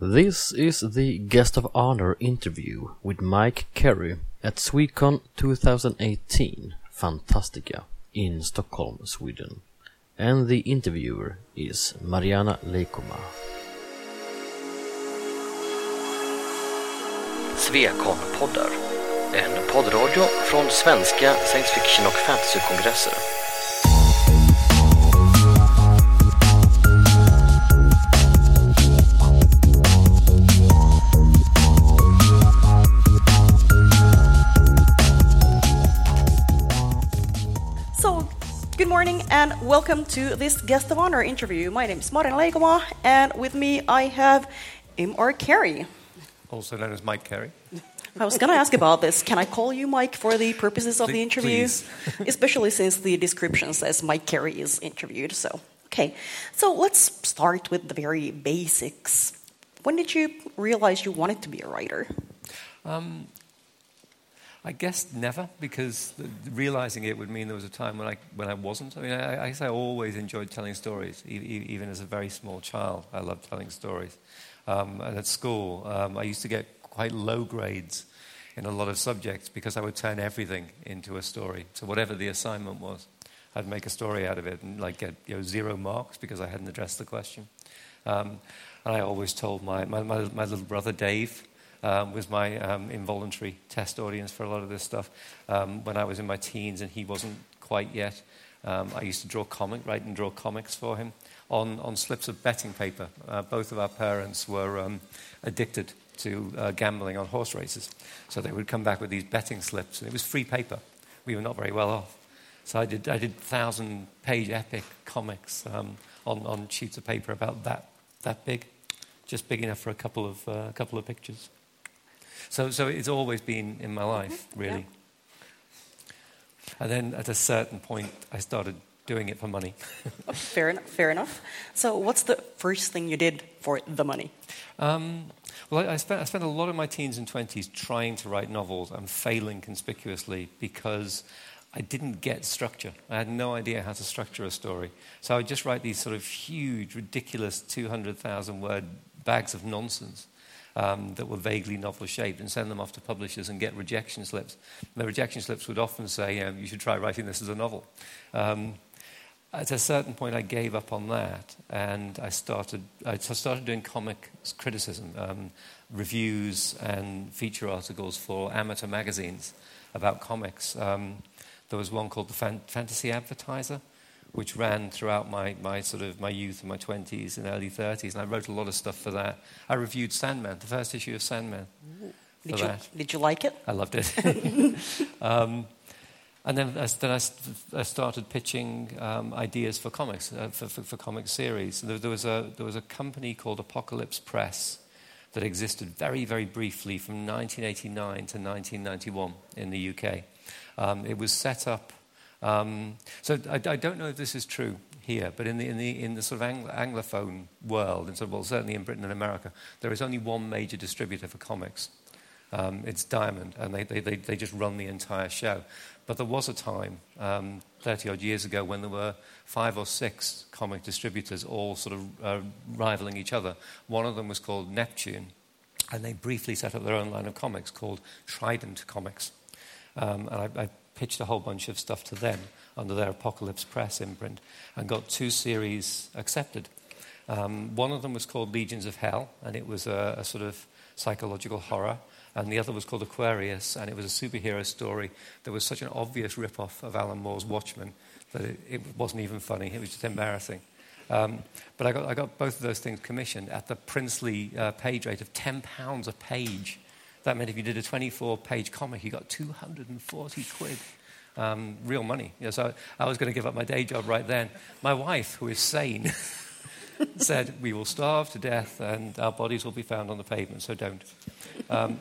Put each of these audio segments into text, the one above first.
This is the guest of honor interview with Mike Carey at Swecon 2018 Fantastica in Stockholm, Sweden. And the interviewer is Mariana Leikoma. Svekon-poddar. En poddradio från svenska science fiction och fantasykongresser. Morning and welcome to this guest of honor interview. My name is Marin Leikoma, and with me I have M.R. Carey. also known as Mike Carey. I was going to ask about this. Can I call you Mike for the purposes of the interview? Especially since the description says Mike Carey is interviewed. So, okay. So let's start with the very basics. When did you realize you wanted to be a writer? Um, I guess never, because the, realizing it would mean there was a time when I, when I wasn't. I mean, I, I guess I always enjoyed telling stories, e- even as a very small child. I loved telling stories. Um, and at school, um, I used to get quite low grades in a lot of subjects because I would turn everything into a story. So whatever the assignment was, I'd make a story out of it and like get you know, zero marks because I hadn't addressed the question. Um, and I always told my, my, my, my little brother Dave um, was my um, involuntary test audience for a lot of this stuff. Um, when I was in my teens and he wasn't quite yet, um, I used to draw comic, write and draw comics for him on, on slips of betting paper. Uh, both of our parents were um, addicted to uh, gambling on horse races. So they would come back with these betting slips, and it was free paper. We were not very well off. So I did, I did thousand page epic comics um, on, on sheets of paper about that, that big, just big enough for a couple of, uh, couple of pictures. So, so it's always been in my life, really. And then at a certain point, I started doing it for money. Fair enough. Fair enough. So, what's the first thing you did for the money? Um, well, I, I, spent, I spent a lot of my teens and 20s trying to write novels and failing conspicuously because I didn't get structure. I had no idea how to structure a story. So I would just write these sort of huge, ridiculous 200,000 word bags of nonsense um, that were vaguely novel shaped and send them off to publishers and get rejection slips. And the rejection slips would often say, um, You should try writing this as a novel. Um, at a certain point, I gave up on that, and I started. I started doing comic criticism, um, reviews, and feature articles for amateur magazines about comics. Um, there was one called the Fan- Fantasy Advertiser, which ran throughout my, my sort of my youth and my twenties and early thirties, and I wrote a lot of stuff for that. I reviewed Sandman, the first issue of Sandman. Did you, did you like it? I loved it. um, and then, I, then I, I started pitching um, ideas for comics, uh, for, for, for comic series. There, there, was a, there was a company called Apocalypse Press that existed very, very briefly from 1989 to 1991 in the UK. Um, it was set up. Um, so I, I don't know if this is true here, but in the, in the, in the sort of Anglo- Anglophone world, and of, well, certainly in Britain and America, there is only one major distributor for comics. Um, it's Diamond, and they, they, they, they just run the entire show. But there was a time, um, 30 odd years ago, when there were five or six comic distributors all sort of uh, rivaling each other. One of them was called Neptune, and they briefly set up their own line of comics called Trident Comics. Um, and I, I pitched a whole bunch of stuff to them under their Apocalypse Press imprint and got two series accepted. Um, one of them was called Legions of Hell, and it was a, a sort of psychological horror. And the other was called Aquarius, and it was a superhero story that was such an obvious rip-off of Alan Moore's Watchmen that it, it wasn't even funny. It was just embarrassing. Um, but I got, I got both of those things commissioned at the princely uh, page rate of £10 a page. That meant if you did a 24-page comic, you got 240 quid. Um, real money. You know, so I was going to give up my day job right then. My wife, who is sane, said, We will starve to death and our bodies will be found on the pavement, so don't. Um,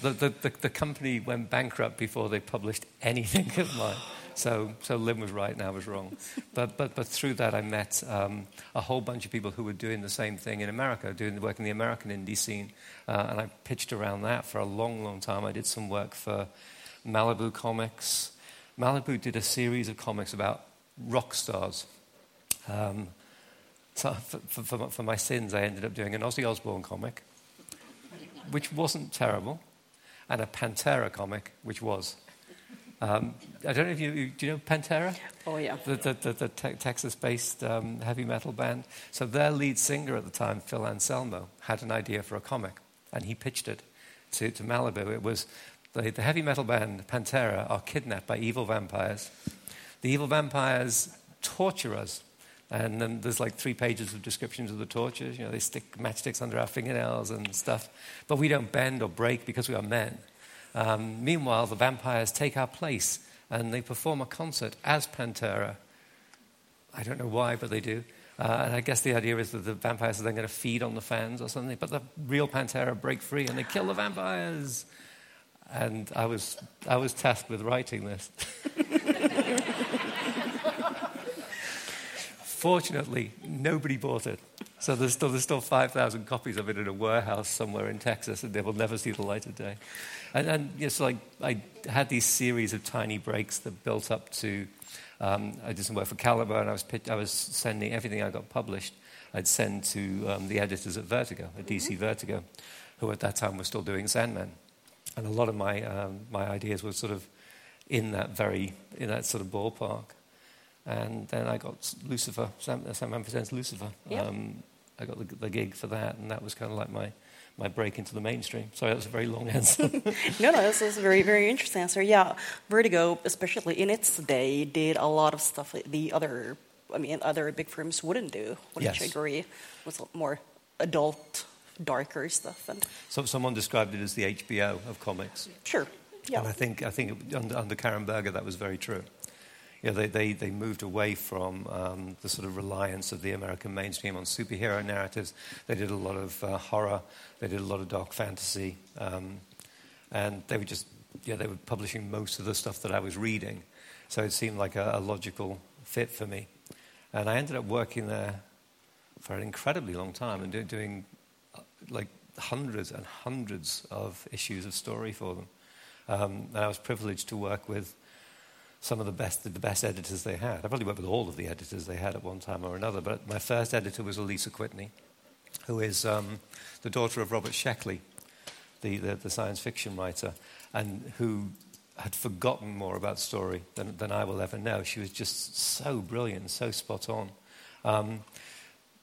the, the, the, the company went bankrupt before they published anything of mine. So, so Lynn was right and I was wrong. But, but, but through that, I met um, a whole bunch of people who were doing the same thing in America, doing the work in the American indie scene. Uh, and I pitched around that for a long, long time. I did some work for Malibu Comics. Malibu did a series of comics about rock stars. Um, So for, for, for, my, for my sins, I ended up doing an Ozzy Osbourne comic, which wasn't terrible, and a Pantera comic, which was. Um, I don't know if you, do you know Pantera? Oh, yeah. The, the, the, the te- Texas based um, heavy metal band. So their lead singer at the time, Phil Anselmo, had an idea for a comic, and he pitched it to, to Malibu. It was the, the heavy metal band Pantera are kidnapped by evil vampires. The evil vampires torture us. And then there's like three pages of descriptions of the tortures. You know, they stick matchsticks under our fingernails and stuff. But we don't bend or break because we are men. Um, meanwhile, the vampires take our place and they perform a concert as Pantera. I don't know why, but they do. Uh, and I guess the idea is that the vampires are then going to feed on the fans or something. But the real Pantera break free and they kill the vampires. And I was, I was tasked with writing this. Fortunately, nobody bought it. So there's still, there's still 5,000 copies of it in a warehouse somewhere in Texas, and they will never see the light of day. And, and it's like I had these series of tiny breaks that built up to. Um, I did some work for Caliber, and I was, I was sending everything I got published. I'd send to um, the editors at Vertigo, at DC mm-hmm. Vertigo, who at that time were still doing Sandman. And a lot of my, um, my ideas were sort of in that very, in that sort of ballpark. And then I got Lucifer, Sam, Sandman Presents Lucifer. Yep. Um, I got the, the, gig for that, and that was kind of like my, my break into the mainstream. Sorry, that was a very long answer. no, no, this is a very, very interesting answer. Yeah, Vertigo, especially in its day, did a lot of stuff that the other, I mean, other big firms wouldn't do. Wouldn't yes. you agree? Was more adult, darker stuff. And so someone described it as the HBO of comics. Sure. Yeah. And I think I think under, under Karen Berger that was very true you know, they, they, they moved away from um, the sort of reliance of the American mainstream on superhero narratives. They did a lot of uh, horror, they did a lot of dark fantasy, um, and they were just, yeah, they were publishing most of the stuff that I was reading. So it seemed like a, a logical fit for me. And I ended up working there for an incredibly long time and do, doing uh, like hundreds and hundreds of issues of story for them. Um, and I was privileged to work with some of the best, the best editors they had. I've probably worked with all of the editors they had at one time or another, but my first editor was Alisa Kwitney, who is um, the daughter of Robert Sheckley, the, the, the, science fiction writer, and who had forgotten more about story than, than I will ever know. She was just so brilliant, so spot on. Um,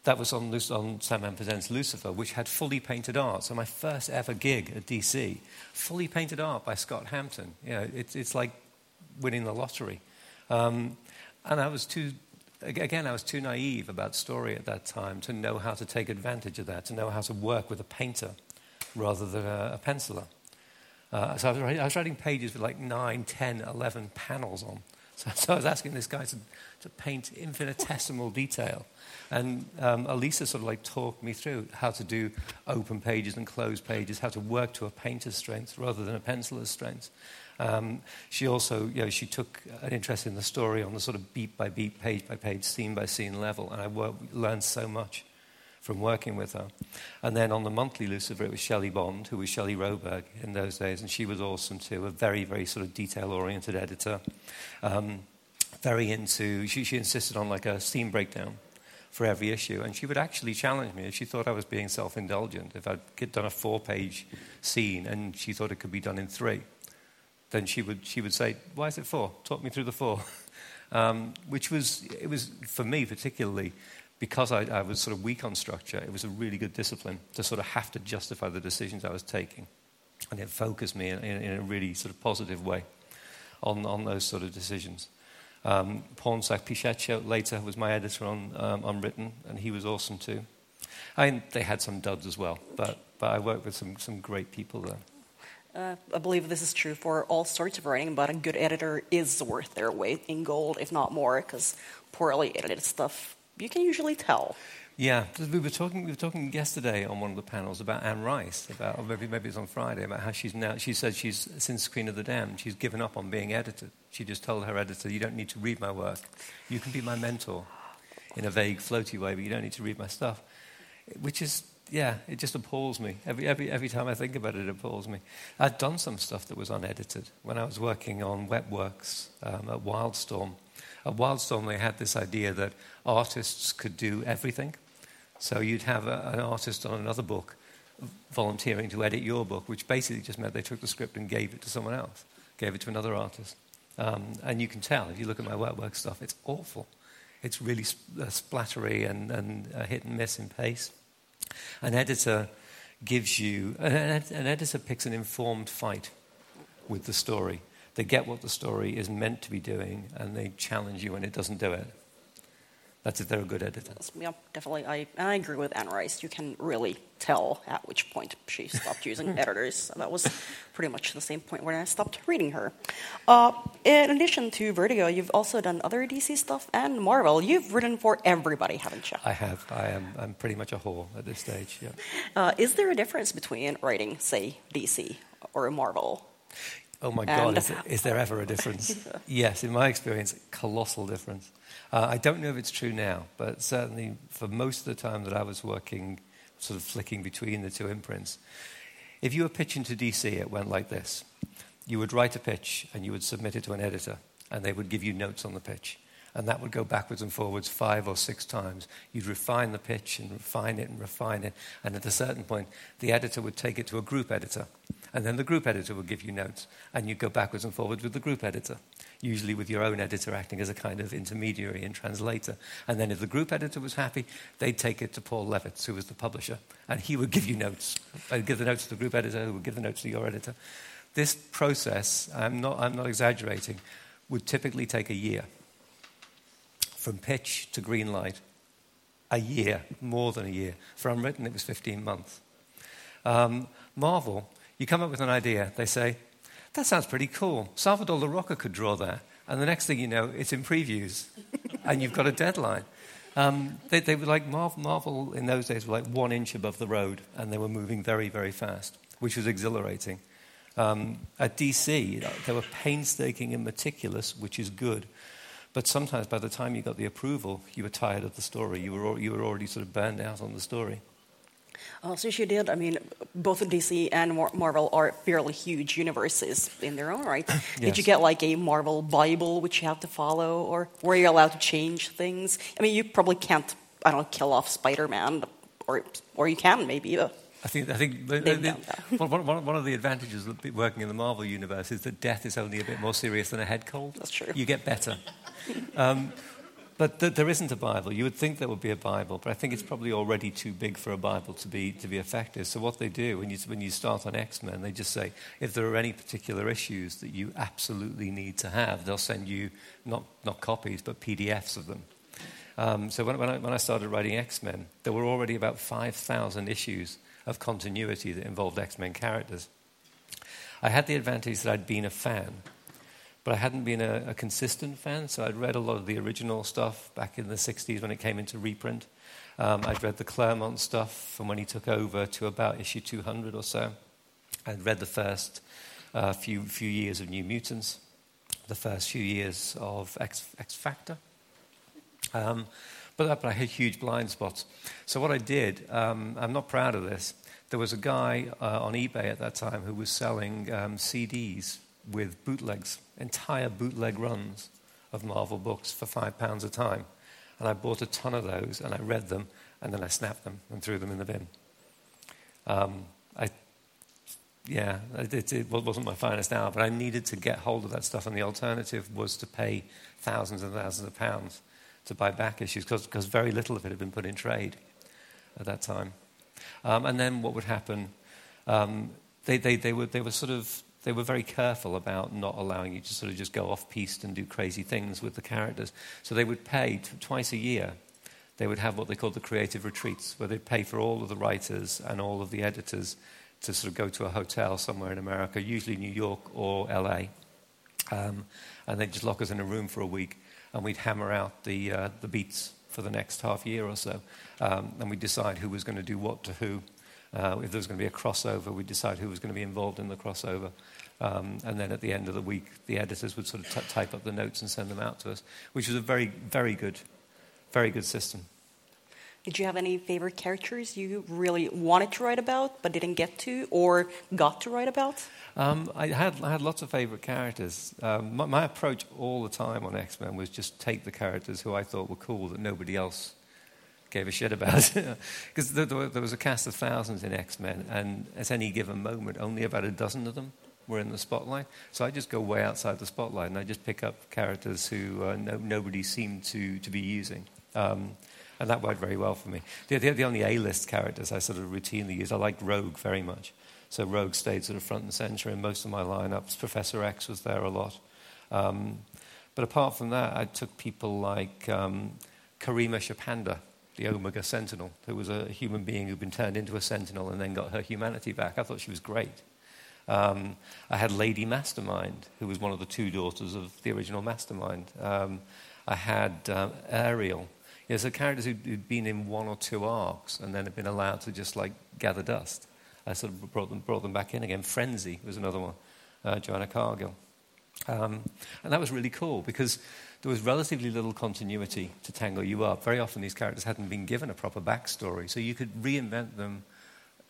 that was on, on Sandman Presents Lucifer, which had fully painted art. So my first ever gig at DC, fully painted art by Scott Hampton. You know, it, it's like winning the lottery. Um, and I was too, again, I was too naive about story at that time to know how to take advantage of that, to know how to work with a painter rather than a, a penciler. Uh, so I was, writing, I was, writing, pages with like 9, 10, 11 panels on. So, so I was asking this guy to, to paint infinitesimal detail. And um, Alisa sort of like talked me through how to do open pages and closed pages, how to work to a painter's strength rather than a penciler's strength. Um, she also, you know, she took an interest in the story on the sort of beat by beat, page by page, scene by scene level, and I wor- learned so much from working with her. And then on the monthly Lucifer, it was Shelly Bond, who was Shelly Roeberg in those days, and she was awesome too, a very, very sort of detail oriented editor. Um, very into, she, she insisted on like a scene breakdown for every issue. And she would actually challenge me if she thought I was being self indulgent. If I'd done a four page scene and she thought it could be done in three, then she would, she would say, Why is it four? Talk me through the four. um, which was, it was, for me particularly, because I, I, was sort of weak on structure, it was a really good discipline to sort of have to justify the decisions I was taking. And it focused me in, in, in a really sort of positive way on, on those sort of decisions. Um, Pichetshote later was my editor on um, Unwritten, and he was awesome too. I mean, they had some duds as well, but, but I worked with some, some great people there. Uh, I believe this is true for all sorts of writing, but a good editor is worth their weight in gold, if not more, because poorly edited stuff you can usually tell. Yeah, we were talking. We were talking yesterday on one of the panels about Anne Rice, about maybe maybe it's on Friday, about how she's now. She said she's since Queen of the Damned, she's given up on being edited. She just told her editor, "You don't need to read my work. You can be my mentor, in a vague, floaty way, but you don't need to read my stuff." Which is yeah, it just appalls me. Every, every, every time I think about it, it appalls me. I'd done some stuff that was unedited when I was working on Wetworks um, at Wildstorm. At Wildstorm, they had this idea that artists could do everything. So you'd have a, an artist on another book volunteering to edit your book, which basically just meant they took the script and gave it to someone else, gave it to another artist. Um, and you can tell, if you look at my work stuff, it's awful. It's really uh, splattery and, and hit and miss in pace. An editor gives you, an, an editor picks an informed fight with the story. They get what the story is meant to be doing and they challenge you when it doesn't do it. That's if they're a good editor. Yeah, definitely. I, I agree with Anne Rice. You can really tell at which point she stopped using editors. That was pretty much the same point when I stopped reading her. Uh, in addition to Vertigo, you've also done other DC stuff and Marvel. You've written for everybody, haven't you? I have. I am. I'm pretty much a whore at this stage. Yeah. Uh, is there a difference between writing, say, DC or Marvel? Oh my God! Is there, is there ever a difference? yes, in my experience, colossal difference. Uh, I don't know if it's true now, but certainly for most of the time that I was working, sort of flicking between the two imprints, if you were pitching to DC, it went like this. You would write a pitch and you would submit it to an editor, and they would give you notes on the pitch. And that would go backwards and forwards five or six times. You'd refine the pitch and refine it and refine it. And at a certain point, the editor would take it to a group editor. And then the group editor would give you notes. And you'd go backwards and forwards with the group editor usually with your own editor acting as a kind of intermediary and translator. And then if the group editor was happy, they'd take it to Paul Levitz, who was the publisher, and he would give you notes. I'd give the notes to the group editor, who would give the notes to your editor. This process, I'm not, I'm not exaggerating, would typically take a year. From pitch to green light, a year, more than a year. For Unwritten, it was 15 months. Um, Marvel, you come up with an idea, they say, that sounds pretty cool. Salvador Larroca could draw that. And the next thing you know, it's in previews, and you've got a deadline. Um, they, they, were like Marvel, Marvel in those days were like one inch above the road, and they were moving very, very fast, which was exhilarating. Um, at DC, they were painstaking and meticulous, which is good. But sometimes by the time you got the approval, you were tired of the story. You were, you were already sort of burned out on the story. Uh, so she did. I mean, both DC and Marvel are fairly huge universes in their own right. yes. Did you get like a Marvel Bible which you have to follow, or were you allowed to change things? I mean, you probably can't. I don't know, kill off Spider-Man, or or you can maybe. Uh, I think, I think the, the, one, one, one, of the advantages of working in the Marvel universe is that death is only a bit more serious than a head cold. That's true. You get better. um, but th- there isn't a Bible. You would think there would be a Bible, but I think it's probably already too big for a Bible to be, to be effective. So, what they do when you, when you start on X Men, they just say if there are any particular issues that you absolutely need to have, they'll send you not, not copies, but PDFs of them. Um, so, when, when, I, when I started writing X Men, there were already about 5,000 issues of continuity that involved X Men characters. I had the advantage that I'd been a fan but I hadn't been a, a, consistent fan, so I'd read a lot of the original stuff back in the 60s when it came into reprint. Um, I'd read the Claremont stuff from when he took over to about issue 200 or so. I'd read the first uh, few, few years of New Mutants, the first few years of X, X Factor. Um, but, I had huge blind spots. So what I did, um, I'm not proud of this. There was a guy uh, on eBay at that time who was selling um, CDs with bootlegs, entire bootleg runs of Marvel books for five pounds a time. And I bought a ton of those and I read them and then I snapped them and threw them in the bin. Um, I, yeah, it, it, wasn't my finest hour, but I needed to get hold of that stuff. And the alternative was to pay thousands and thousands of pounds to buy back issues because very little of it had been put in trade at that time. Um, and then what would happen? Um, they, they, they, were, they were sort of they were very careful about not allowing you to sort of just go off piste and do crazy things with the characters. So they would pay t- twice a year. They would have what they called the creative retreats, where they'd pay for all of the writers and all of the editors to sort of go to a hotel somewhere in America, usually New York or LA. Um, and they'd just lock us in a room for a week, and we'd hammer out the, uh, the beats for the next half year or so. Um, and we'd decide who was going to do what to who uh, if there was going to be a crossover, we'd decide who was going to be involved in the crossover. Um, and then at the end of the week, the editors would sort of t- type up the notes and send them out to us, which was a very, very good, very good system. Did you have any favorite characters you really wanted to write about but didn't get to or got to write about? Um, I, had, I had lots of favorite characters. Um, my, my, approach all the time on X Men was just take the characters who I thought were cool that nobody else gave a shit about. Because there, there was a cast of thousands in X Men, and at any given moment, only about a dozen of them were in the spotlight. So I just go way outside the spotlight and I just pick up characters who uh, no, nobody seemed to, to be using. Um, and that worked very well for me. The, the, the only A list characters I sort of routinely use, I liked Rogue very much. So Rogue stayed sort of front and center in most of my lineups. Professor X was there a lot. Um, but apart from that, I took people like um, Karima Shapandar, the Omega Sentinel, who was a human being who'd been turned into a Sentinel and then got her humanity back. I thought she was great. Um, I had Lady Mastermind, who was one of the two daughters of the original Mastermind. Um, I had uh, Ariel. You know, so characters who'd, been in one or two arcs and then had been allowed to just like gather dust. I sort of brought them, brought them back in again. Frenzy was another one, uh, Joanna Cargill. Um, and that was really cool because there was relatively little continuity to tangle you up. Very often these characters hadn't been given a proper backstory, so you could reinvent them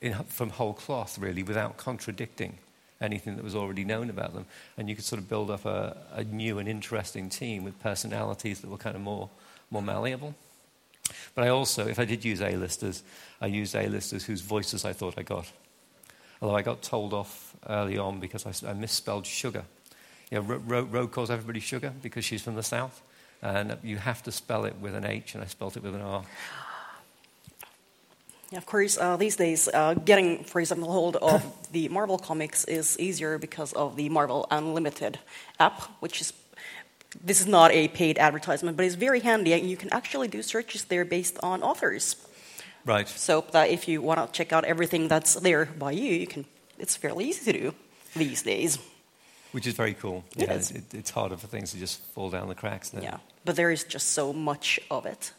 in, from whole cloth, really, without contradicting anything that was already known about them. And you could sort of build up a, a new and interesting team with personalities that were kind of more, more malleable. But I also, if I did use A-listers, I used A-listers whose voices I thought I got. Although I got told off early on because I, I misspelled sugar. You know, Rogue calls everybody sugar because she's from the south. And you have to spell it with an H, and I spelled it with an R. Of course, uh, these days, uh, getting, for example, hold of the Marvel comics is easier because of the Marvel Unlimited app, which is this is not a paid advertisement, but it's very handy, and you can actually do searches there based on authors. Right. So that if you want to check out everything that's there by you, you can. It's fairly easy to do these days. Which is very cool. It yeah, is. It, it's harder for things to just fall down the cracks. Yeah, but there is just so much of it.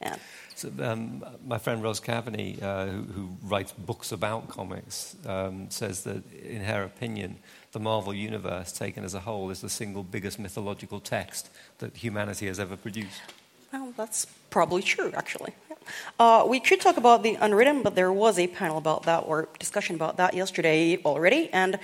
Yeah. So, um, my friend Roz Kaveney, uh, who, who, writes books about comics, um, says that, in her opinion, the Marvel Universe, taken as a whole, is the single biggest mythological text that humanity has ever produced. Well, that's probably true, actually. Uh, we could talk about the unwritten, but there was a panel about that or discussion about that yesterday already. And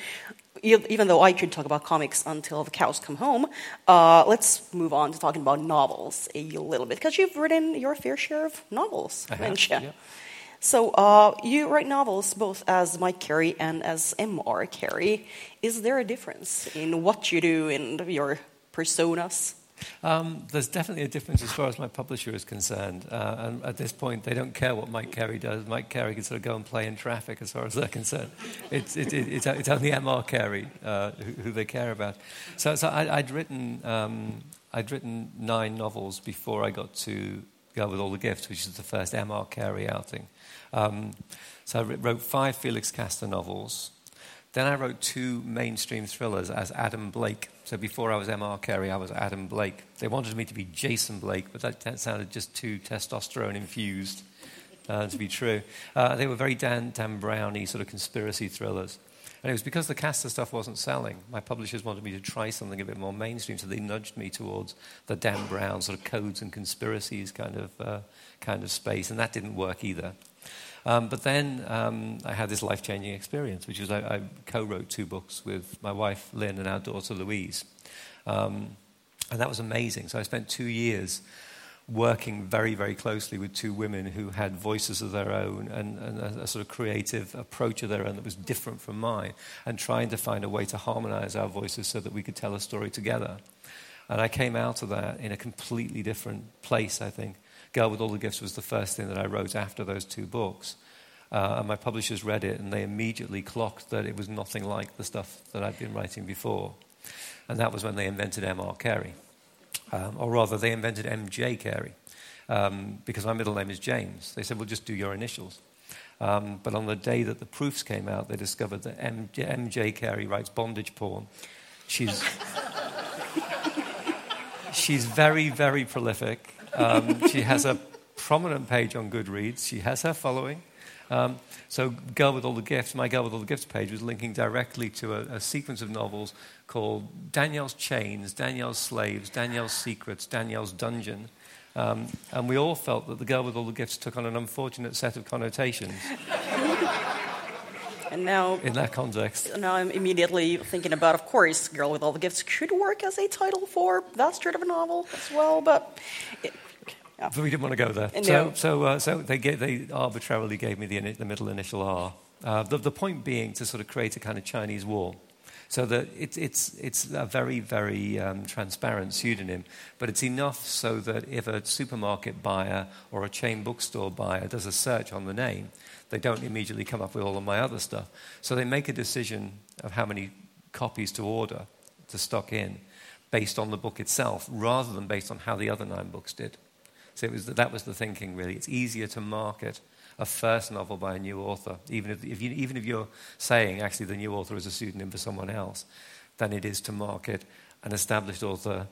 even though I could talk about comics until the cows come home, uh, let's move on to talking about novels a little bit because you've written your fair share of novels, have, yeah. So uh, you write novels both as Mike Carey and as M.R. Carey. Is there a difference in what you do in your personas? Um, there's definitely a difference as far as my publisher is concerned. Uh, and at this point, they don't care what Mike Carey does. Mike Carey can sort of go and play in traffic as far as they're concerned. It's, it, it, it's, it's, only M.R. Carey uh, who, who, they care about. So, so I, would written, um, I'd written nine novels before I got to Girl with All the Gifts, which is the first M.R. Carey outing. Um, so I wrote five Felix Castor novels. Then I wrote two mainstream thrillers as Adam Blake. So before I was M.R. Carey, I was Adam Blake. They wanted me to be Jason Blake, but that, that sounded just too testosterone infused uh, to be true. Uh, they were very Dan, Dan Browny sort of conspiracy thrillers. And it was because the Castor stuff wasn't selling. My publishers wanted me to try something a bit more mainstream, so they nudged me towards the Dan Brown sort of codes and conspiracies kind of, uh, kind of space, and that didn't work either. Um, but then um, I had this life changing experience, which was I, I co wrote two books with my wife Lynn and our daughter Louise. Um, and that was amazing. So I spent two years working very, very closely with two women who had voices of their own and, and a, a, sort of creative approach of their own that was different from mine, and trying to find a way to harmonize our voices so that we could tell a story together. And I came out of that in a completely different place, I think. Girl with All the Gifts was the first thing that I wrote after those two books. Uh, and my publishers read it and they immediately clocked that it was nothing like the stuff that I'd been writing before. And that was when they invented M.R. Carey. Um, or rather, they invented M.J. Carey. Um, because my middle name is James. They said, well, just do your initials. Um, but on the day that the proofs came out, they discovered that M.J. M.J. Carey writes bondage porn. She's, she's very, very prolific. Um, she has a prominent page on Goodreads. She has her following. Um, so, Girl with All the Gifts, my Girl with All the Gifts page was linking directly to a, a sequence of novels called Danielle's Chains, Danielle's Slaves, Danielle's Secrets, Danielle's Dungeon. Um, and we all felt that the Girl with All the Gifts took on an unfortunate set of connotations. And now, in that context, now I'm immediately thinking about, of course, "Girl with All the Gifts" could work as a title for that sort of a novel as well. But it, Yeah. But we didn't want to go there. No. So, so, uh, so they, gave, they arbitrarily gave me the, the middle initial R. Uh, the, the point being to sort of create a kind of Chinese wall. So that it, it's, it's a very, very um, transparent pseudonym, but it's enough so that if a supermarket buyer or a chain bookstore buyer does a search on the name, they don't immediately come up with all of my other stuff. So they make a decision of how many copies to order, to stock in, based on the book itself, rather than based on how the other nine books did. So it was, that was the thinking, really. It's easier to market a first novel by a new author, even if, if you, even if you're saying actually the new author is a pseudonym for someone else, than it is to market an established author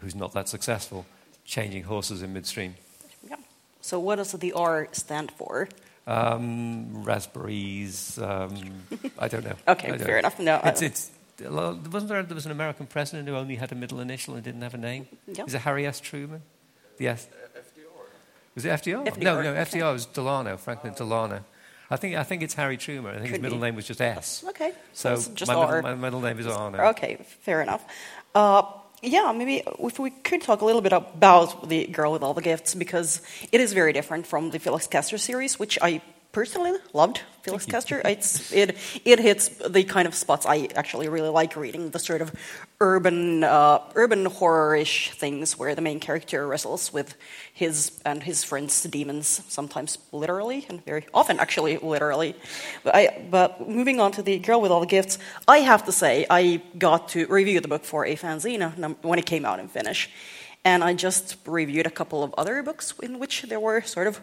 who's not that successful, changing horses in midstream. Yeah. So what does the R stand for? Um, raspberries, um, I don't know. Okay, don't fair know. enough. No, It's, it's, wasn't there, there was an American president who only had a middle initial and didn't have a name? Yeah. Is it Harry S. Truman? Yes. Was it FDR? FDR, No, no, okay. FDR was Delano, Franklin Delano. I think, I think it's Harry Truman. I think his middle be. name was just S. Okay. So it's just my, R. middle, my middle name is Arno. Okay, fair enough. Uh, yeah, maybe if we could talk a little bit about the Girl with All the Gifts, because it is very different from the Felix Castor series, which I personally loved. Felix Castor, it's, it it hits the kind of spots I actually really like reading, the sort of urban uh, urban horror-ish things where the main character wrestles with his and his friends' demons, sometimes literally and very often actually literally. But, I, but moving on to the Girl with All the Gifts, I have to say I got to review the book for a fanzine when it came out in Finnish, and I just reviewed a couple of other books in which there were sort of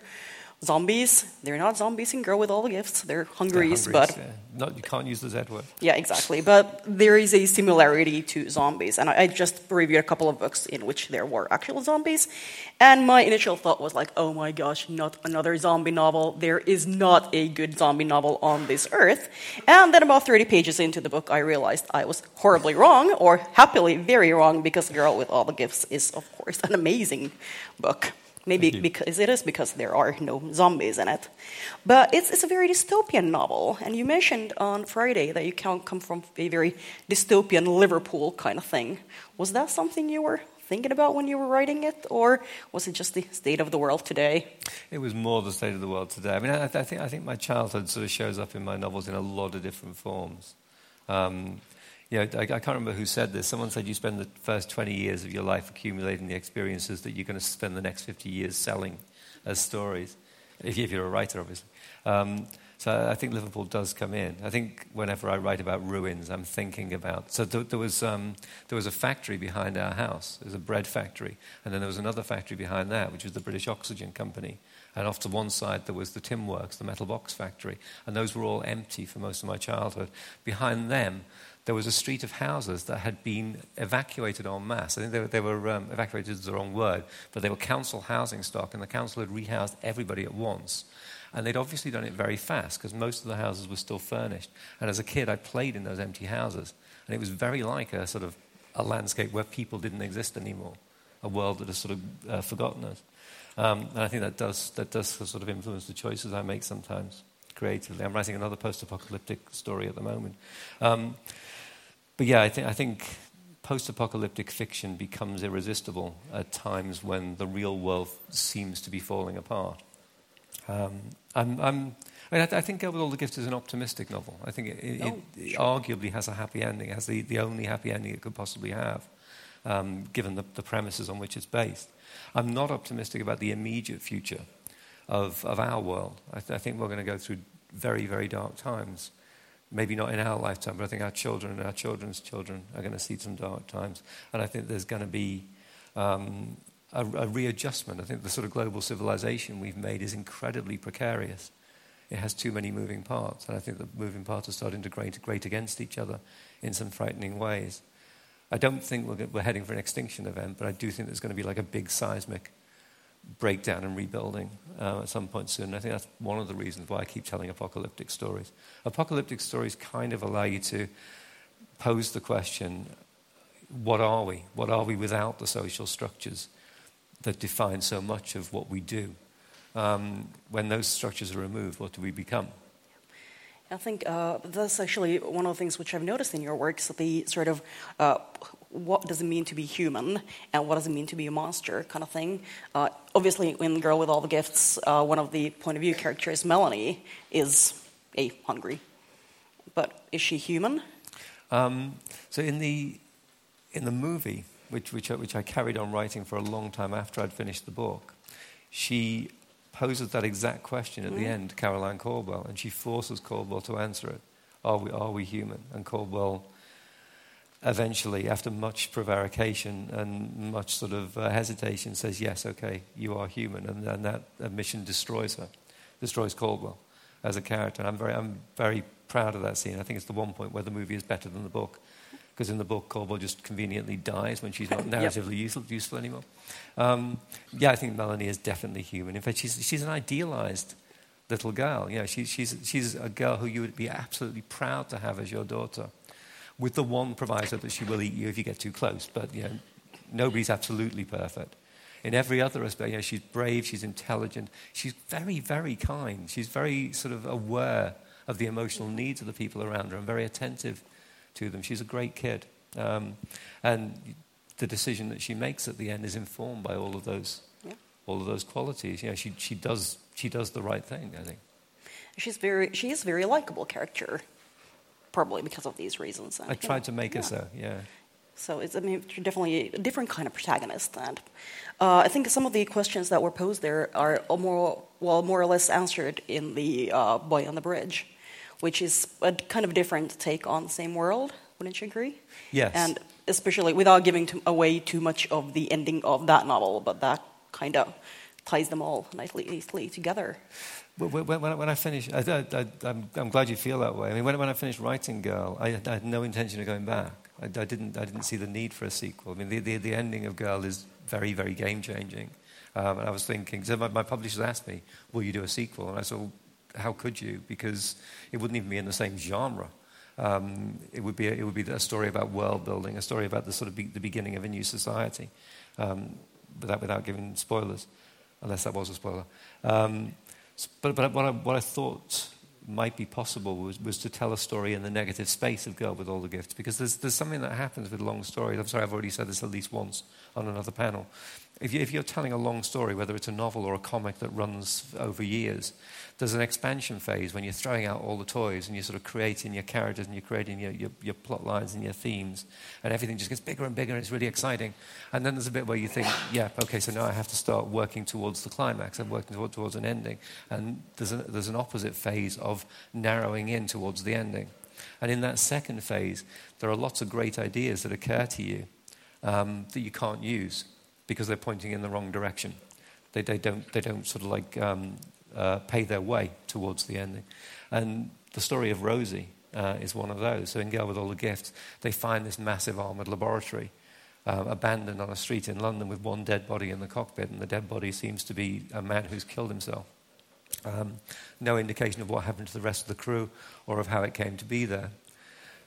zombies. They're not zombies in Girl with All the Gifts. They're They're hungries, hungries, but yeah. Not, you can't use the Z word. yeah, exactly. But there is a similarity to zombies, and I, I just reviewed a couple of books in which there were actual zombies, and my initial thought was like, "Oh my gosh, not another zombie novel! There is not a good zombie novel on this earth." And then, about thirty pages into the book, I realized I was horribly wrong, or happily very wrong, because "Girl with All the Gifts" is, of course, an amazing book. Maybe because it is because there are no zombies in it. But it's, it's a very dystopian novel. And you mentioned on Friday that you come from a very dystopian Liverpool kind of thing. Was that something you were thinking about when you were writing it? Or was it just the state of the world today? It was more the state of the world today. I mean, I, I, think, I think my childhood sort of shows up in my novels in a lot of different forms. Um, you know, I, I can't remember who said this. Someone said you spend the first 20 years of your life accumulating the experiences that you're going to spend the next 50 years selling as stories, if, if you're a writer, obviously. Um, so I think Liverpool does come in. I think whenever I write about ruins, I'm thinking about. So there, there was um, there was a factory behind our house. There was a bread factory, and then there was another factory behind that, which was the British Oxygen Company. And off to one side there was the Tin Works, the metal box factory, and those were all empty for most of my childhood. Behind them, there was a street of houses that had been evacuated en masse. I think they were, they were um, evacuated is the wrong word, but they were council housing stock, and the council had rehoused everybody at once. And they'd obviously done it very fast because most of the houses were still furnished. And as a kid, I played in those empty houses, and it was very like a sort of a landscape where people didn't exist anymore, a world that has sort of uh, forgotten us. Um, and I think that does, that does sort of influence the choices I make sometimes creatively. I'm writing another post apocalyptic story at the moment. Um, but yeah, I think, I think post apocalyptic fiction becomes irresistible at times when the real world seems to be falling apart. Um, I'm, I'm, I, mean, I, th- I think Girl with All the Gifts is an optimistic novel. I think it, it, Oh, it arguably has a happy ending, has the, the only happy ending it could possibly have, um, given the, the premises on which it's based. I'm not optimistic about the immediate future of, of our world. I, th- I think we're going to go through very, very dark times. Maybe not in our lifetime, but I think our children and our children's children are going to see some dark times. And I think there's going to be um, a, a readjustment. I think the sort of global civilization we've made is incredibly precarious. It has too many moving parts, and I think the moving parts are starting to grate, grate against each other in some frightening ways. I don't think we're, we're heading for an extinction event, but I do think there's going to be like a big seismic breakdown and rebuilding uh, at some point soon. And I think that's one of the reasons why I keep telling apocalyptic stories. Apocalyptic stories kind of allow you to pose the question what are we? What are we without the social structures that define so much of what we do? Um, when those structures are removed, what do we become? I think uh, that's actually one of the things which I've noticed in your work. works, the sort of uh, what does it mean to be human and what does it mean to be a monster kind of thing. Uh, obviously, in Girl with All the Gifts, uh, one of the point of view characters, Melanie, is a hungry. But is she human? Um, so in the in the movie, which which I, which I carried on writing for a long time after I'd finished the book, she poses that exact question at mm. the end, Caroline Caldwell, and she forces Caldwell to answer it: Are we are we human? And Caldwell eventually, after much prevarication and much sort of uh, hesitation, says, Yes, okay, you are human. And, and that admission destroys her, destroys Caldwell as a character. And I'm very, I'm very proud of that scene. I think it's the one point where the movie is better than the book. Because in the book, Caldwell just conveniently dies when she's not narratively useful, useful, anymore. Um, yeah, I think Melanie is definitely human. In fact, she's, she's an idealized little girl. You know, she, she's, she's a girl who you would be absolutely proud to have as your daughter with the one proviso that she will eat you if you get too close. But you know, nobody's absolutely perfect. In every other aspect, you know, she's brave, she's intelligent, she's very, very kind. She's very sort of aware of the emotional needs of the people around her and very attentive to them. She's a great kid. Um, and the decision that she makes at the end is informed by all of those, yeah. all of those qualities. You know, she, she, does, she does the right thing, I think. She's very, she is a very likable character probably because of these reasons. And, I tried know, to make yeah. it so, yeah. So it's I mean, definitely a different kind of protagonist. And uh, I think some of the questions that were posed there are more, well, more or less answered in the uh, Boy on the Bridge, which is a kind of different take on the same world. Wouldn't you agree? Yes. And especially without giving to, away too much of the ending of that novel, but that kind of ties them all nicely, together. When, when, when I finished, I, am glad you feel that way. I mean, when, when I finished writing Girl, I, I, had no intention of going back. I, I, didn't, I didn't see the need for a sequel. I mean, the, the, the ending of Girl is very, very game changing. Um, and I was thinking, so my, my publishers asked me, will you do a sequel? And I said, how could you? Because it wouldn't even be in the same genre. Um, it, would be a, it would be a story about world building, a story about the sort of be, the beginning of a new society, um, without, without giving spoilers, unless that was a spoiler. Um, but, but what, I, what I thought might be possible was, was to tell a story in the negative space of Girl with All the Gifts, because there's, there's something that happens with long stories. I'm sorry, I've already said this at least once on another panel. If, you, if you're telling a long story, whether it's a novel or a comic that runs over years, there's an expansion phase when you're throwing out all the toys and you're sort of creating your characters and you're creating your, your, your plot lines and your themes, and everything just gets bigger and bigger and it's really exciting. And then there's a bit where you think, yeah, okay, so now I have to start working towards the climax. I'm working towards an ending. And there's, there's an opposite phase of narrowing in towards the ending. And in that second phase, there are lots of great ideas that occur to you um, that you can't use because they're pointing in the wrong direction. They, they, don't, they don't sort of like um, uh, pay their way towards the ending. And the story of Rosie uh, is one of those. So in Girl with All the Gifts, they find this massive armored laboratory uh, abandoned on a street in London with one dead body in the cockpit, and the dead body seems to be a man who's killed himself. Um, no indication of what happened to the rest of the crew or of how it came to be there.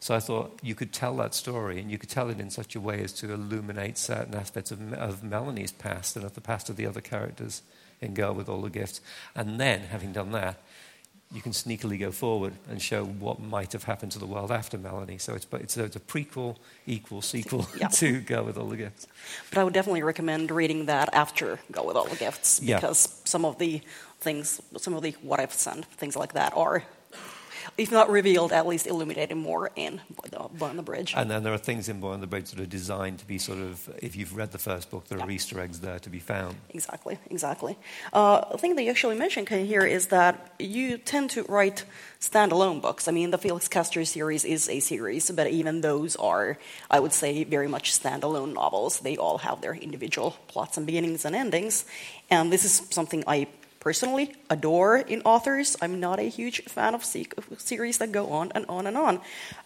So I thought you could tell that story, and you could tell it in such a way as to illuminate certain aspects of, of Melanie's past and of the past of the other characters in Girl with All the Gifts. And then, having done that, you can sneakily go forward and show what might have happened to the world after Melanie. So it's, it's, a, it's a prequel, equal sequel yeah. to Girl with All the Gifts. But I would definitely recommend reading that after Girl with All the Gifts because yeah. some of the things, some of the what ifs and things like that are if not revealed, at least illuminated more in Boy on the Bridge. And then there are things in Boy on the Bridge that are designed to be sort of, if you've read the first book, there are Easter eggs there to be found. Exactly, exactly. Uh, a thing that you actually mentioned here is that you tend to write standalone books. I mean, the Felix Castor series is a series, but even those are, I would say, very much standalone novels. They all have their individual plots and beginnings and endings. And this is something I personally adore in authors. I'm not a huge fan of series that go on and on and on.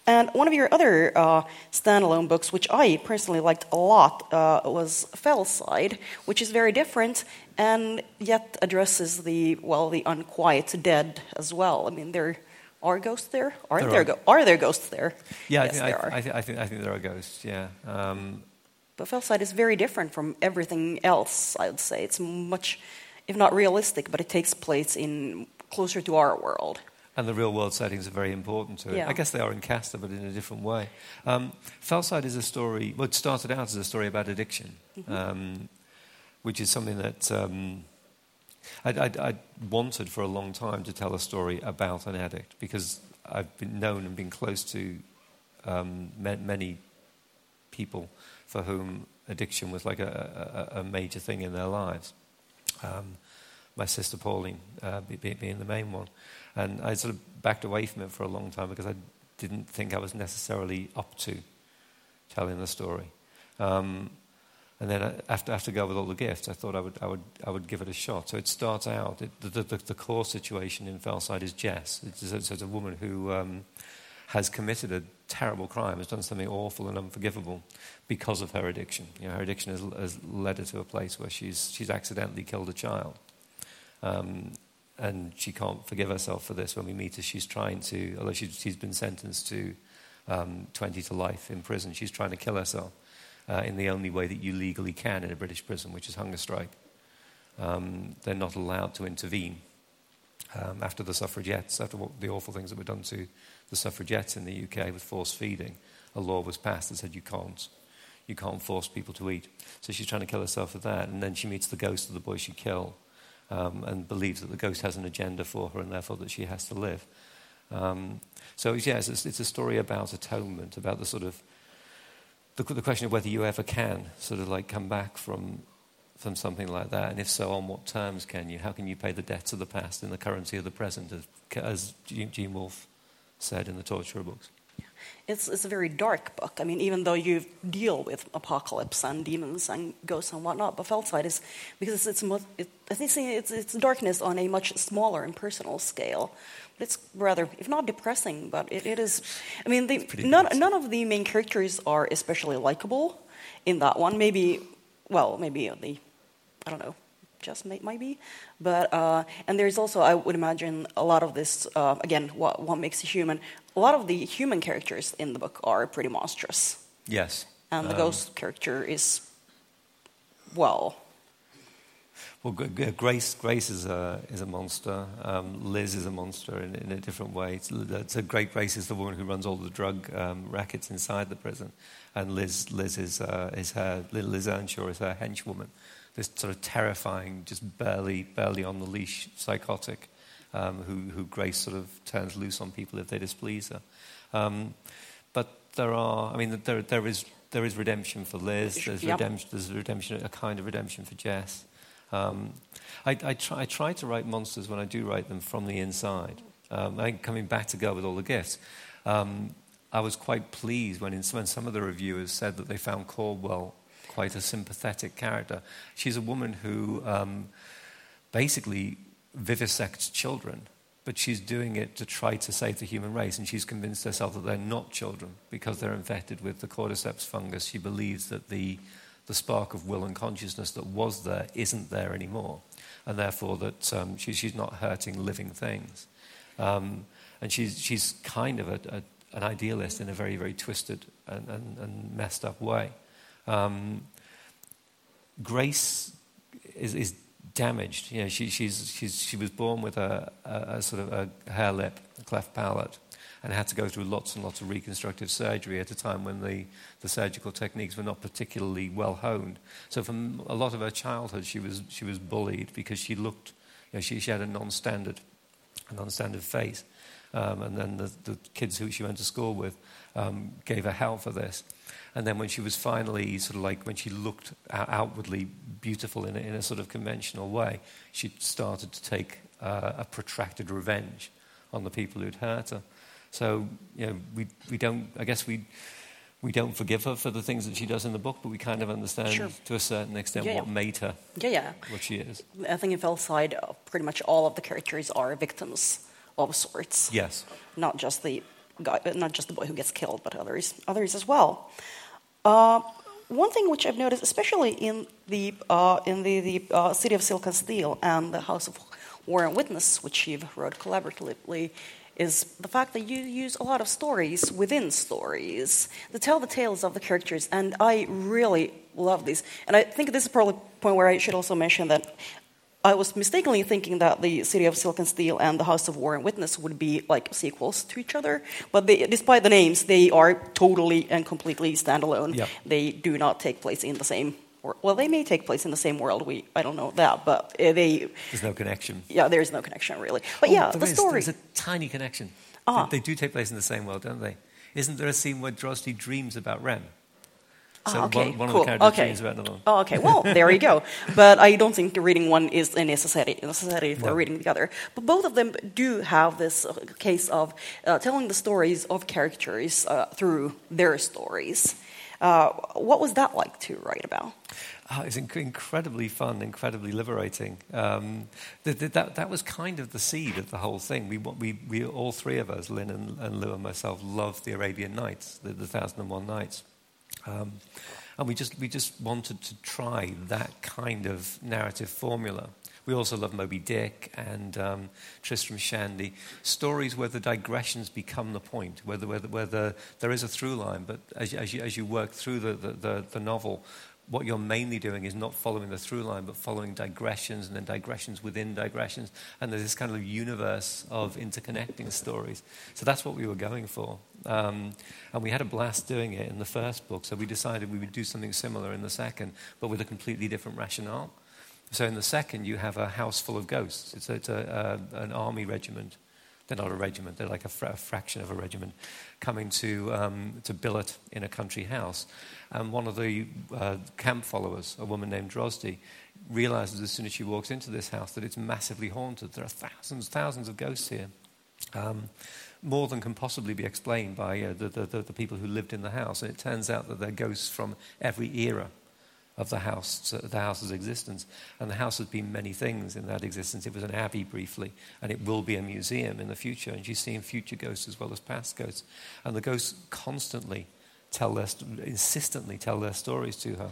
And one of your other uh, standalone books, which I personally liked a lot, uh, was Fellside, which is very different and yet addresses the well, the unquiet dead as well. I mean, there are ghosts there. Aren't there? there are. are there ghosts there? Yeah, yes, I, think, there I, are. I, th- I, think, I think there are ghosts. Yeah. Um, but Fellside is very different from everything else. I would say it's much if not realistic, but it takes place in closer to our world. And the real world settings are very important to it. Yeah. I guess they are in Castor, but in a different way. Um, Fellside is a story, well, it started out as a story about addiction, um, which is something that um, I'd, I'd, I'd wanted for a long time to tell a story about an addict because I've been known and been close to um, many people for whom addiction was like a, a, a major thing in their lives. Um, my sister Pauline uh, be, be- being the main one. And I sort of backed away from it for a long time because I didn't think I was necessarily up to telling the story. Um, and then after, after Girl With All the Gifts, I thought I would, I would, I would give it a shot. So it starts out, it, the, the, the core situation in Fellside is Jess. It's, it's, it's a woman who um, has committed a terrible crime, has done something awful and unforgivable because of her addiction. You know, her addiction has, has led her to a place where she's, she's accidentally killed a child. Um, and she can't forgive herself for this. When we meet her, she's trying to, although she's, she's been sentenced to um, 20 to life in prison, she's trying to kill herself uh, in the only way that you legally can in a British prison, which is hunger strike. Um, they're not allowed to intervene. Um, after the suffragettes, after what, the awful things that were done to the suffragettes in the UK with forced feeding, a law was passed that said you can't, you can't force people to eat. So she's trying to kill herself with that, and then she meets the ghost of the boy she killed, um, and believes that the ghost has an agenda for her, and therefore that she has to live. Um, so yes, it's, it's a story about atonement, about the sort of the, the question of whether you ever can sort of like come back from from something like that, and if so, on what terms can you? How can you pay the debts of the past in the currency of the present, as, as Gene, Gene Wolfe said in the torture books? It's, it's a very dark book. I mean, even though you deal with apocalypse and demons and ghosts and whatnot, but Fellside is because it's, it's, it, I think it's, it's darkness on a much smaller and personal scale. But it's rather, if not depressing, but it, it is. I mean, the, none, none of the main characters are especially likable in that one. Maybe, well, maybe the, I don't know, just may, might be. But uh, and there's also, I would imagine, a lot of this. Uh, again, what what makes a human? A lot of the human characters in the book are pretty monstrous, Yes. and the Um, ghost character is, well, Well, Grace, Grace is a, is a monster. Um, Liz is a monster in, in a different way. It's, it's a great Grace is the woman who runs all the drug um, rackets inside the prison, and Liz, Liz is, uh, is her Liz Earnshaw is her henchwoman. This sort of terrifying, just barely, barely on the leash psychotic, um, who, who Grace sort of turns loose on people if they displease her. Um, but there are, I mean, there, there is there is redemption for Liz. There's Yep. redemption. There's redemption, a kind of redemption for Jess. Um, I, I, try, I try to write monsters when I do write them from the inside. Um, I think coming back to Girl with all the gifts, um, I was quite pleased when, in, when some of the reviewers said that they found Caldwell quite a sympathetic character. She's a woman who um, basically vivisects children, but she's doing it to try to save the human race, and she's convinced herself that they're not children because they're infected with the cordyceps fungus. She believes that the, the spark of will and consciousness that was there isn't there anymore, and therefore that um, she, she's not hurting living things. Um, and she's, she's kind of a, a, an idealist in a very, very twisted and, and, and messed up way. Um, Grace is, is damaged. You know, she, she's, she's, she was born with a, a, a sort of a hare lip, a cleft palate, and had to go through lots and lots of reconstructive surgery at a time when the, the surgical techniques were not particularly well honed. So, for a lot of her childhood, she was, she was bullied because she looked, you know, she, she had a non standard a non-standard face. Um, and then the, the kids who she went to school with um, gave her hell for this. And then when she was finally sort of like, when she looked outwardly beautiful in a, in a sort of conventional way, she started to take uh, a protracted revenge on the people who'd hurt her. So, you know, we, we don't, I guess we, we don't forgive her for the things that she does in the book, but we kind of understand Sure. to a certain extent Yeah, what yeah. made her yeah, yeah. what she is. I think in Fellside, pretty much all of the characters are victims of sorts. Yes. not just the guy, not just the boy who gets killed, but others, others as well. Uh, one thing which I've noticed, especially in the uh, in the, the uh, City of Silk and Steel and the House of War and Witness, which you've wrote collaboratively, is the fact that you use a lot of stories within stories to tell the tales of the characters, and I really love these. And I think this is probably a point where I should also mention that I was mistakenly thinking that the City of Silk and Steel and the House of War and Witness would be like sequels to each other. But they, despite the names, they are totally and completely standalone. Yep. They do not take place in the same. wor- Well, they may take place in the same world. We I don't know that, but uh, they. There's no connection. Yeah, there is no connection really. But Oh, yeah, the is. story. There's a tiny connection. Ah. They, they do take place in the same world, don't they? Isn't there a scene where Drosdy dreams about Rem? So Ah, okay, one, one cool. of the characters okay. about another. Oh, okay. Well, there you go. But I don't think reading one is a necessity, necessity for reading the other. But both of them do have this uh, case of uh, telling the stories of characters uh, through their stories. Uh, what was that like to write about? Oh, it's inc- incredibly fun, incredibly liberating. Um, th- th- that, that was kind of the seed of the whole thing. We, we, we all three of us, Lynn and, and Lou and myself, loved the Arabian Nights, the, the Thousand and One Nights. Um, and we just, we just wanted to try that kind of narrative formula. We also love Moby Dick and um, Tristram Shandy, stories where the digressions become the point, where, the, where, the, where the, there is a through line, but as, as, you, as you work through the, the, the, the novel, what you're mainly doing is not following the through line, but following digressions and then digressions within digressions. And there's this kind of universe of interconnecting stories. So that's what we were going for. Um, and we had a blast doing it in the first book, so we decided we would do something similar in the second, but with a completely different rationale. So in the second, you have a house full of ghosts. It's, a, it's a, uh, an army regiment. They're not a regiment, they're like a, fra- a fraction of a regiment coming to, um, to billet in a country house. And one of the uh, camp followers, a woman named Drosdy, realizes as soon as she walks into this house that it's massively haunted. There are thousands, thousands of ghosts here. Um, more than can possibly be explained by uh, the, the, the people who lived in the house. And it turns out that they're ghosts from every era of the house, the house's existence. And the house has been many things in that existence. It was an abbey briefly, and it will be a museum in the future. And she's seeing future ghosts as well as past ghosts. And the ghosts constantly tell their, insistently tell their stories to her.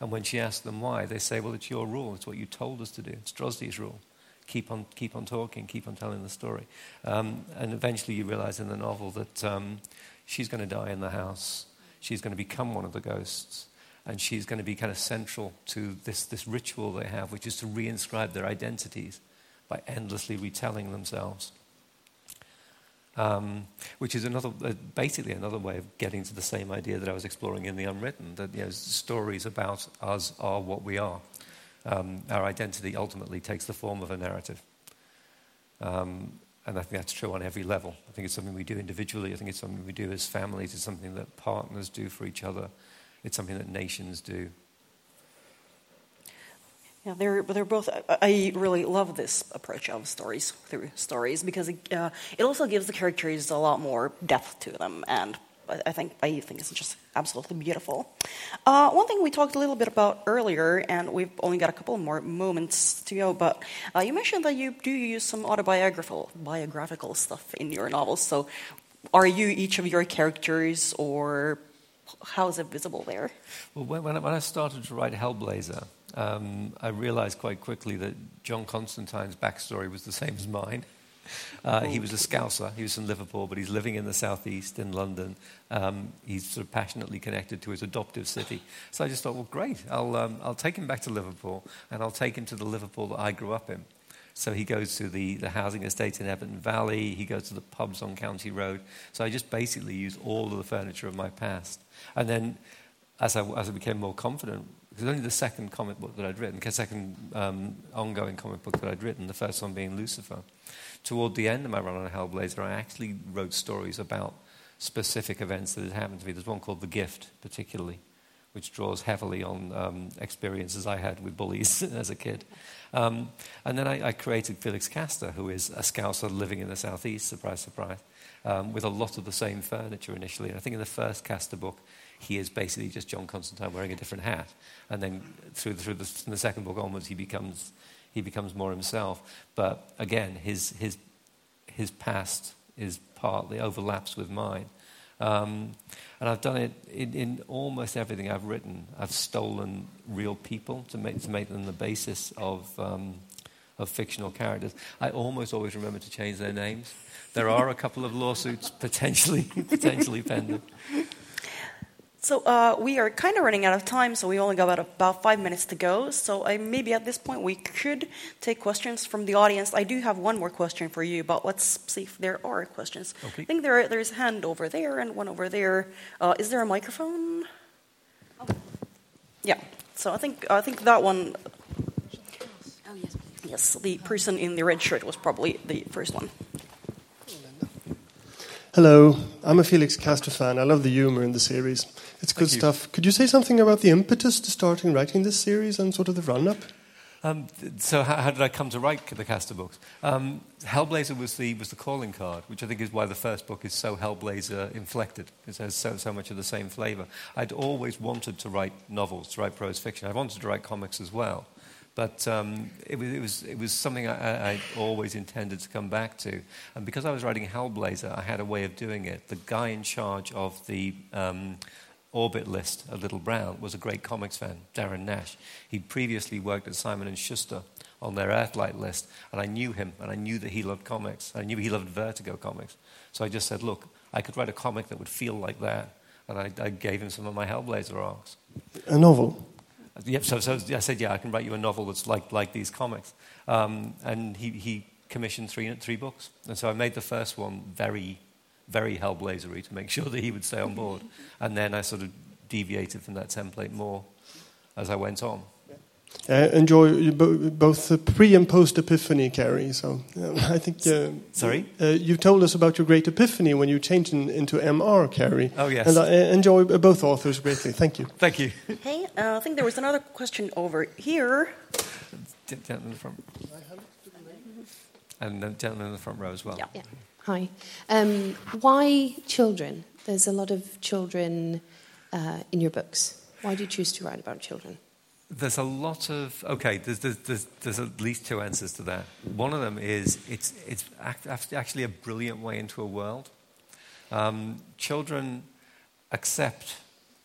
And when she asks them why, they say, well, it's your rule. It's what you told us to do. It's Drosdy's rule. Keep on, keep on talking, keep on telling the story. Um, and eventually you realize in the novel that um, she's going to die in the house. She's going to become one of the ghosts. And she's going to be kind of central to this, this ritual they have, which is to reinscribe their identities by endlessly retelling themselves. Um, which is another, uh, basically another way of getting to the same idea that I was exploring in the unwritten, that you know, stories about us are what we are. Um, our identity ultimately takes the form of a narrative. Um, and I think that's true on every level. I think it's something we do individually. I think it's something we do as families. It's something that partners do for each other. It's something that nations do. Yeah, they're they're both. I- really love this approach of stories through stories because it, uh, it also gives the characters a lot more depth to them, and I I think I think it's just absolutely beautiful. Uh, one thing we talked a little bit about earlier, and we've only got a couple more moments to go, but uh, you mentioned that you do use some autobiographical biographical stuff in your novels. So, are you each of your characters, or how is it visible there? Well, when, when, I, when I started to write Hellblazer, um, I realized quite quickly that John Constantine's backstory was the same as mine. Uh, he was a Scouser. He was from Liverpool, but he's living in the southeast in London. Um, he's sort of passionately connected to his adoptive city. So I just thought, well, great. I'll, um, I'll take him back to Liverpool, and I'll take him to the Liverpool that I grew up in. So he goes to the, the housing estates in Everton Valley. He goes to the pubs on County Road. So I just basically used all of the furniture of my past. And then as I, as I became more confident, because only the second comic book that I'd written, the second um, ongoing comic book that I'd written, the first one being Lucifer, toward the end of my run on Hellblazer, I actually wrote stories about specific events that had happened to me. There's one called The Gift, particularly, which draws heavily on um, experiences I had with bullies as a kid. Um, and then I, I, created Felix Castor, who is a Scouser living in the southeast, surprise, surprise, um, with a lot of the same furniture initially. And I think in the first Castor book, he is basically just John Constantine wearing a different hat. And then through, through the, the second book onwards, he becomes, he becomes more himself. But again, his, his, his past is partly overlaps with mine. Um, and I've done it in, in, almost everything I've written. I've stolen real people to make, to make them the basis of, um, of fictional characters. I almost always remember to change their names. There are a couple of lawsuits potentially, potentially pending. So uh, we are kind of running out of time, so we only got about, about five minutes to go. So I, maybe at this point we could take questions from the audience. I do have one more question for you, but let's see if there are questions. Okay. I think there, there's a hand over there and one over there. Uh, is there a microphone? Yeah. So I think I think that one. Oh, yes. Yes, the person in the red shirt was probably the first one. Hello, I'm a Felix Castor fan. I love the humor in the series. It's good Thank you. stuff. Could you say something about the impetus to starting writing this series and sort of the run up? Um, so how, how did I come to write the Castor books? Um, Hellblazer was the, was the calling card, which I think is why the first book is so Hellblazer inflected. It has so, so much of the same flavour. I'd always wanted to write novels, to write prose fiction. I wanted to write comics as well. But um, it, was, it, was, it was something I, I, always intended to come back to. And because I was writing Hellblazer, I had a way of doing it. The guy in charge of the um, orbit list at Little Brown was a great comics fan, Darren Nash. He'd previously worked at Simon and Schuster on their Earthlight list, and I knew him, and I knew that he loved comics. I knew he loved Vertigo comics. So I just said, look, I could write a comic that would feel like that. And I, I gave him some of my Hellblazer arcs. A novel. Yep, so, so I said, yeah, I can write you a novel that's like, like these comics. Um, and he, he commissioned three, three books. And so I made the first one very, very Hellblazery to make sure that he would stay on board. And then I sort of deviated from that template more as I went on. Uh, enjoy bo- both the pre and post epiphany, Carey. So uh, I think. Uh, Sorry? Uh, you told us about your great epiphany when you changed in, into MR, Carey. Oh, yes. And I uh, enjoy both authors greatly. Thank you. Thank you. Hey, uh, I think there was another question over here. gentleman in the front. And the gentleman in the front row as well. Yeah. Yeah. Hi. Um, why children? There's a lot of children uh, in your books. Why do you choose to write about children? There's a lot of okay. There's, there's, there's, there's at least two answers to that. One of them is it's it's act- actually a brilliant way into a world. Um, children accept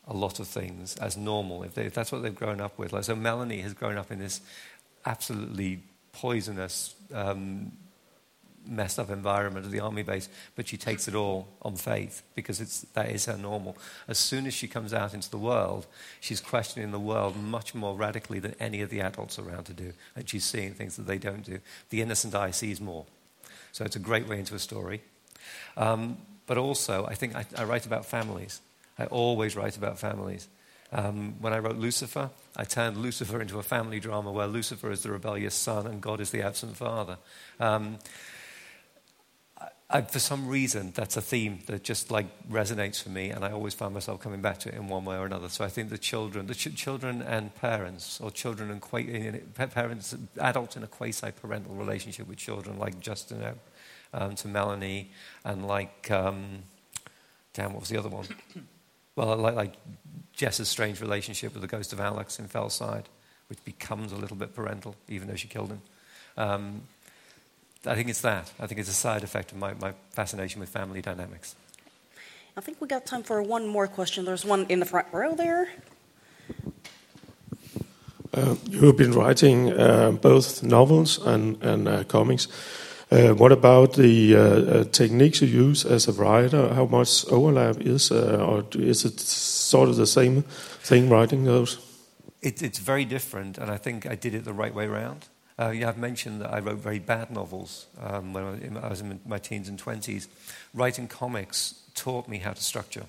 a lot of things as normal if, they, if that's what they've grown up with. Like so, Melanie has grown up in this absolutely poisonous, um, messed up environment of the army base, but she takes it all on faith because it's, that is her normal. As soon as she comes out into the world, she's questioning the world much more radically than any of the adults around to do, and she's seeing things that they don't do. The innocent eye sees more. So it's a great way into a story. Um, but also, I think I, I write about families. I always write about families. Um, when I wrote Lucifer, I turned Lucifer into a family drama where Lucifer is the rebellious son and God is the absent father. Um, I, for some reason, that's a theme that just like resonates for me, and I always find myself coming back to it in one way or another. So I think the children, the ch- children and parents, or children and qua- parents, adults in a quasi-parental relationship with children, like Justin um, to Melanie, and like, um, damn, what was the other one? well, like, like Jess's strange relationship with the ghost of Alex in Fellside, which becomes a little bit parental, even though she killed him. Um, I think it's that. I think it's a side effect of my, my fascination with family dynamics. I think we got time for one more question. There's one in the front row there. Uh, you've been writing uh, both novels and, and uh, comics. Uh, what about the uh, uh, techniques you use as a writer? How much overlap is, or is it sort of the same thing writing those? It, it's very different, and I think I did it the right way around. Uh, yeah, I've mentioned that I wrote very bad novels um, when I was, in, my teens and 20s. Writing comics taught me how to structure.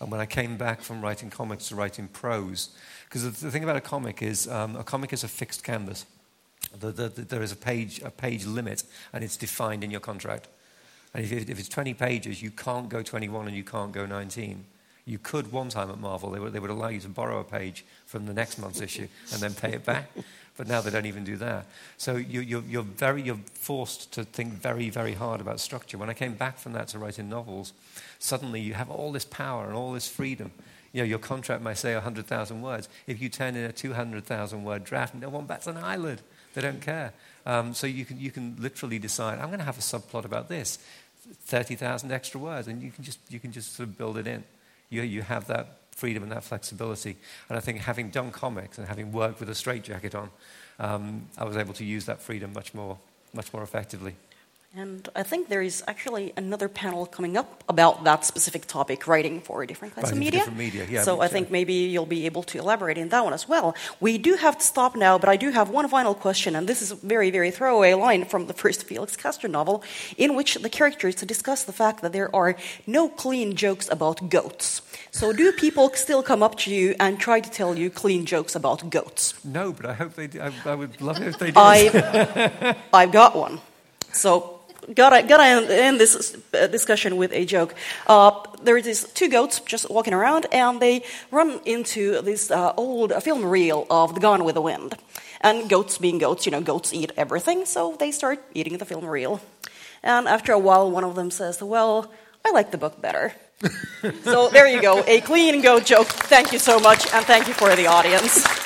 And when I came back from writing comics to writing prose, because the, the, thing about a comic is um, a comic is a fixed canvas. The, the, there is a page, a page limit, and it's defined in your contract. And if, if it's 20 pages, you can't go 21 and you can't go 19. You could one time at Marvel, they would, they would allow you to borrow a page from the next month's issue and then pay it back. But now they don't even do that. So you, you're, you're, very, you're forced to think very, very hard about structure. When I came back from that to writing novels, suddenly you have all this power and all this freedom. You know, your contract might say 100,000 words. If you turn in a 200,000 word draft, no one bats an eyelid. They don't care. Um, so you can, you can literally decide, I'm going to have a subplot about this. 30,000 extra words, and you can just, you can just sort of build it in. You, you have that freedom and that flexibility. And I think having done comics and having worked with a straitjacket on, um, I was able to use that freedom much more, much more effectively. And I think there is actually another panel coming up about that specific topic, writing for different kinds Writing of media. different media, yeah, so I think maybe you'll be able to elaborate in that one as well. We do have to stop now, but I do have one final question, and this is a very, very throwaway line from the first Felix Castor novel, in which the characters discuss the fact that there are no clean jokes about goats. So do people still come up to you and try to tell you clean jokes about goats? No, but I hope they. Do. I, I would love it if they did. I've, I've got one. So, gotta, gotta end, end this uh, discussion with a joke. Uh, there are these two goats just walking around, and they run into this uh, old film reel of The Gone with the Wind. And goats, being goats, you know, goats eat everything, so they start eating the film reel. And after a while, one of them says, Well, I like the book better. so there you go, a clean goat joke. Thank you so much, and thank you for the audience.